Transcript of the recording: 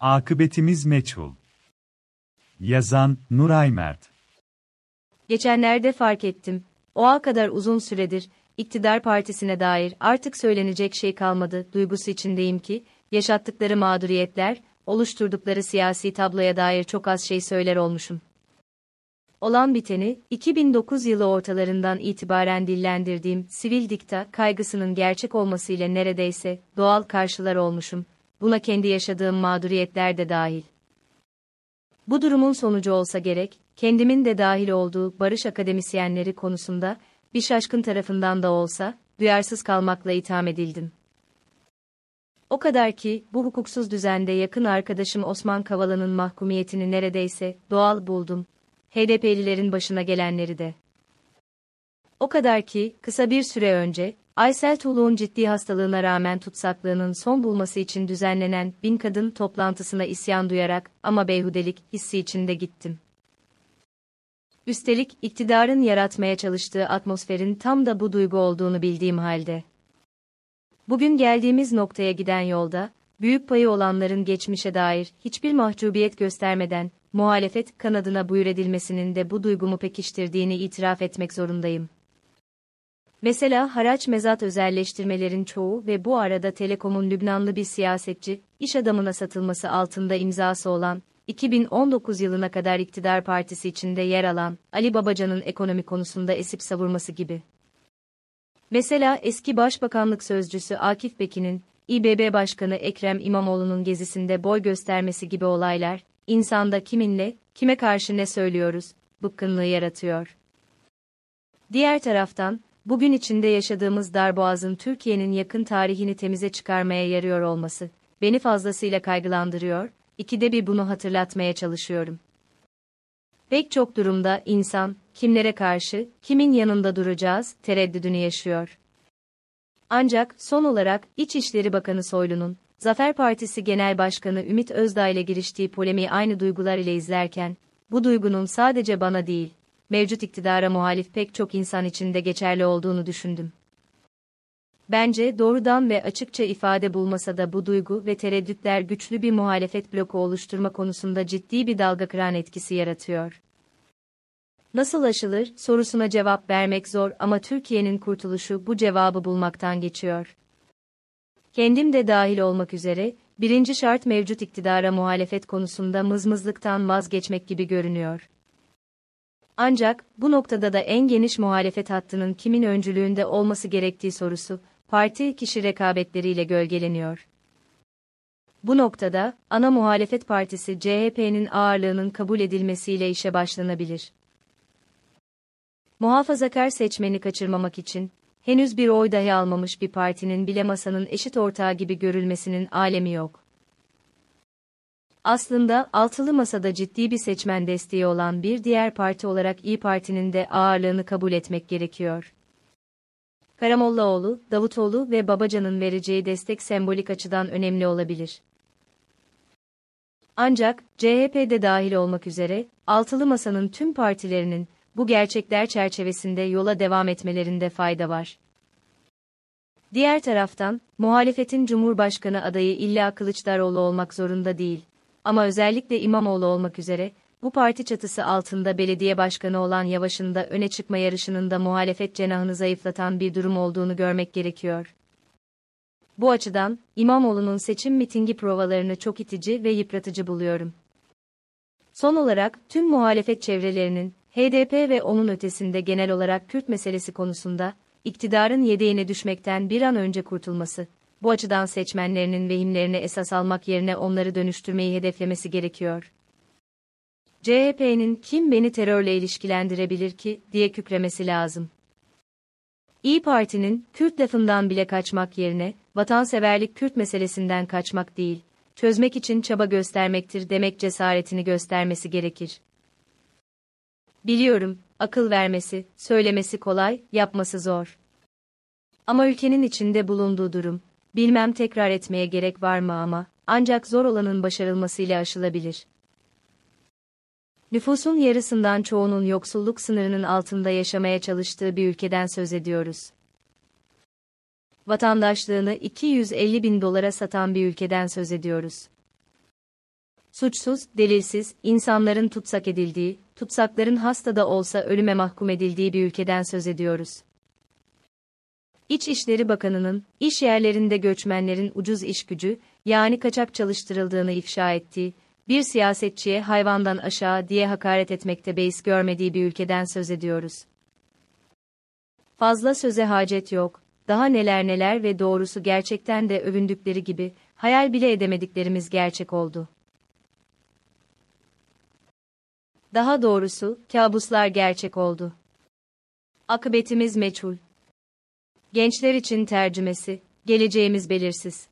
Akıbetimiz meçhul. Yazan Nuray Mert. Geçenlerde fark ettim. O a kadar uzun süredir iktidar partisine dair artık söylenecek şey kalmadı duygusu içindeyim ki yaşattıkları mağduriyetler, oluşturdukları siyasi tabloya dair çok az şey söyler olmuşum. Olan biteni, 2009 yılı ortalarından itibaren dillendirdiğim sivil dikta kaygısının gerçek olmasıyla neredeyse doğal karşılar olmuşum. Buna kendi yaşadığım mağduriyetler de dahil. Bu durumun sonucu olsa gerek, kendimin de dahil olduğu barış akademisyenleri konusunda bir şaşkın tarafından da olsa duyarsız kalmakla itham edildim. O kadar ki bu hukuksuz düzende yakın arkadaşım Osman Kavala'nın mahkumiyetini neredeyse doğal buldum. HDP'lilerin başına gelenleri de. O kadar ki kısa bir süre önce Aysel Tuğlu'nun ciddi hastalığına rağmen tutsaklığının son bulması için düzenlenen bin kadın toplantısına isyan duyarak ama beyhudelik hissi içinde gittim. Üstelik iktidarın yaratmaya çalıştığı atmosferin tam da bu duygu olduğunu bildiğim halde. Bugün geldiğimiz noktaya giden yolda, büyük payı olanların geçmişe dair hiçbir mahcubiyet göstermeden, muhalefet kanadına buyur edilmesinin de bu duygumu pekiştirdiğini itiraf etmek zorundayım. Mesela haraç mezat özelleştirmelerin çoğu ve bu arada Telekom'un Lübnanlı bir siyasetçi, iş adamına satılması altında imzası olan, 2019 yılına kadar iktidar partisi içinde yer alan, Ali Babacan'ın ekonomi konusunda esip savurması gibi. Mesela eski Başbakanlık Sözcüsü Akif Bekin'in, İBB Başkanı Ekrem İmamoğlu'nun gezisinde boy göstermesi gibi olaylar, insanda kiminle, kime karşı ne söylüyoruz, bıkkınlığı yaratıyor. Diğer taraftan, bugün içinde yaşadığımız darboğazın Türkiye'nin yakın tarihini temize çıkarmaya yarıyor olması, beni fazlasıyla kaygılandırıyor, ikide bir bunu hatırlatmaya çalışıyorum. Pek çok durumda insan, kimlere karşı, kimin yanında duracağız, tereddüdünü yaşıyor. Ancak, son olarak, İçişleri Bakanı Soylu'nun, Zafer Partisi Genel Başkanı Ümit Özdağ ile giriştiği polemiği aynı duygular ile izlerken, bu duygunun sadece bana değil, mevcut iktidara muhalif pek çok insan için de geçerli olduğunu düşündüm. Bence doğrudan ve açıkça ifade bulmasa da bu duygu ve tereddütler güçlü bir muhalefet bloku oluşturma konusunda ciddi bir dalga kıran etkisi yaratıyor. Nasıl aşılır sorusuna cevap vermek zor ama Türkiye'nin kurtuluşu bu cevabı bulmaktan geçiyor. Kendim de dahil olmak üzere, birinci şart mevcut iktidara muhalefet konusunda mızmızlıktan vazgeçmek gibi görünüyor. Ancak, bu noktada da en geniş muhalefet hattının kimin öncülüğünde olması gerektiği sorusu, parti kişi rekabetleriyle gölgeleniyor. Bu noktada, ana muhalefet partisi CHP'nin ağırlığının kabul edilmesiyle işe başlanabilir. Muhafazakar seçmeni kaçırmamak için, henüz bir oy dahi almamış bir partinin bile masanın eşit ortağı gibi görülmesinin alemi yok. Aslında altılı masada ciddi bir seçmen desteği olan bir diğer parti olarak İyi Parti'nin de ağırlığını kabul etmek gerekiyor. Karamollaoğlu, Davutoğlu ve Babacan'ın vereceği destek sembolik açıdan önemli olabilir. Ancak, CHP'de dahil olmak üzere, altılı masanın tüm partilerinin, bu gerçekler çerçevesinde yola devam etmelerinde fayda var. Diğer taraftan, muhalefetin Cumhurbaşkanı adayı illa Kılıçdaroğlu olmak zorunda değil. Ama özellikle İmamoğlu olmak üzere, bu parti çatısı altında belediye başkanı olan Yavaş'ın da öne çıkma yarışının da muhalefet cenahını zayıflatan bir durum olduğunu görmek gerekiyor. Bu açıdan, İmamoğlu'nun seçim mitingi provalarını çok itici ve yıpratıcı buluyorum. Son olarak, tüm muhalefet çevrelerinin, HDP ve onun ötesinde genel olarak Kürt meselesi konusunda, iktidarın yedeğine düşmekten bir an önce kurtulması, bu açıdan seçmenlerinin vehimlerini esas almak yerine onları dönüştürmeyi hedeflemesi gerekiyor. CHP'nin kim beni terörle ilişkilendirebilir ki diye kükremesi lazım. İyi Parti'nin Kürt lafından bile kaçmak yerine vatanseverlik Kürt meselesinden kaçmak değil, çözmek için çaba göstermektir demek cesaretini göstermesi gerekir. Biliyorum, akıl vermesi, söylemesi kolay, yapması zor. Ama ülkenin içinde bulunduğu durum, bilmem tekrar etmeye gerek var mı ama, ancak zor olanın başarılmasıyla aşılabilir. Nüfusun yarısından çoğunun yoksulluk sınırının altında yaşamaya çalıştığı bir ülkeden söz ediyoruz. Vatandaşlığını 250 bin dolara satan bir ülkeden söz ediyoruz. Suçsuz, delilsiz, insanların tutsak edildiği, tutsakların hasta da olsa ölüme mahkum edildiği bir ülkeden söz ediyoruz. İçişleri Bakanı'nın, iş yerlerinde göçmenlerin ucuz iş gücü, yani kaçak çalıştırıldığını ifşa ettiği, bir siyasetçiye hayvandan aşağı diye hakaret etmekte beis görmediği bir ülkeden söz ediyoruz. Fazla söze hacet yok, daha neler neler ve doğrusu gerçekten de övündükleri gibi, hayal bile edemediklerimiz gerçek oldu. Daha doğrusu, kabuslar gerçek oldu. Akıbetimiz meçhul. Gençler için tercümesi, geleceğimiz belirsiz.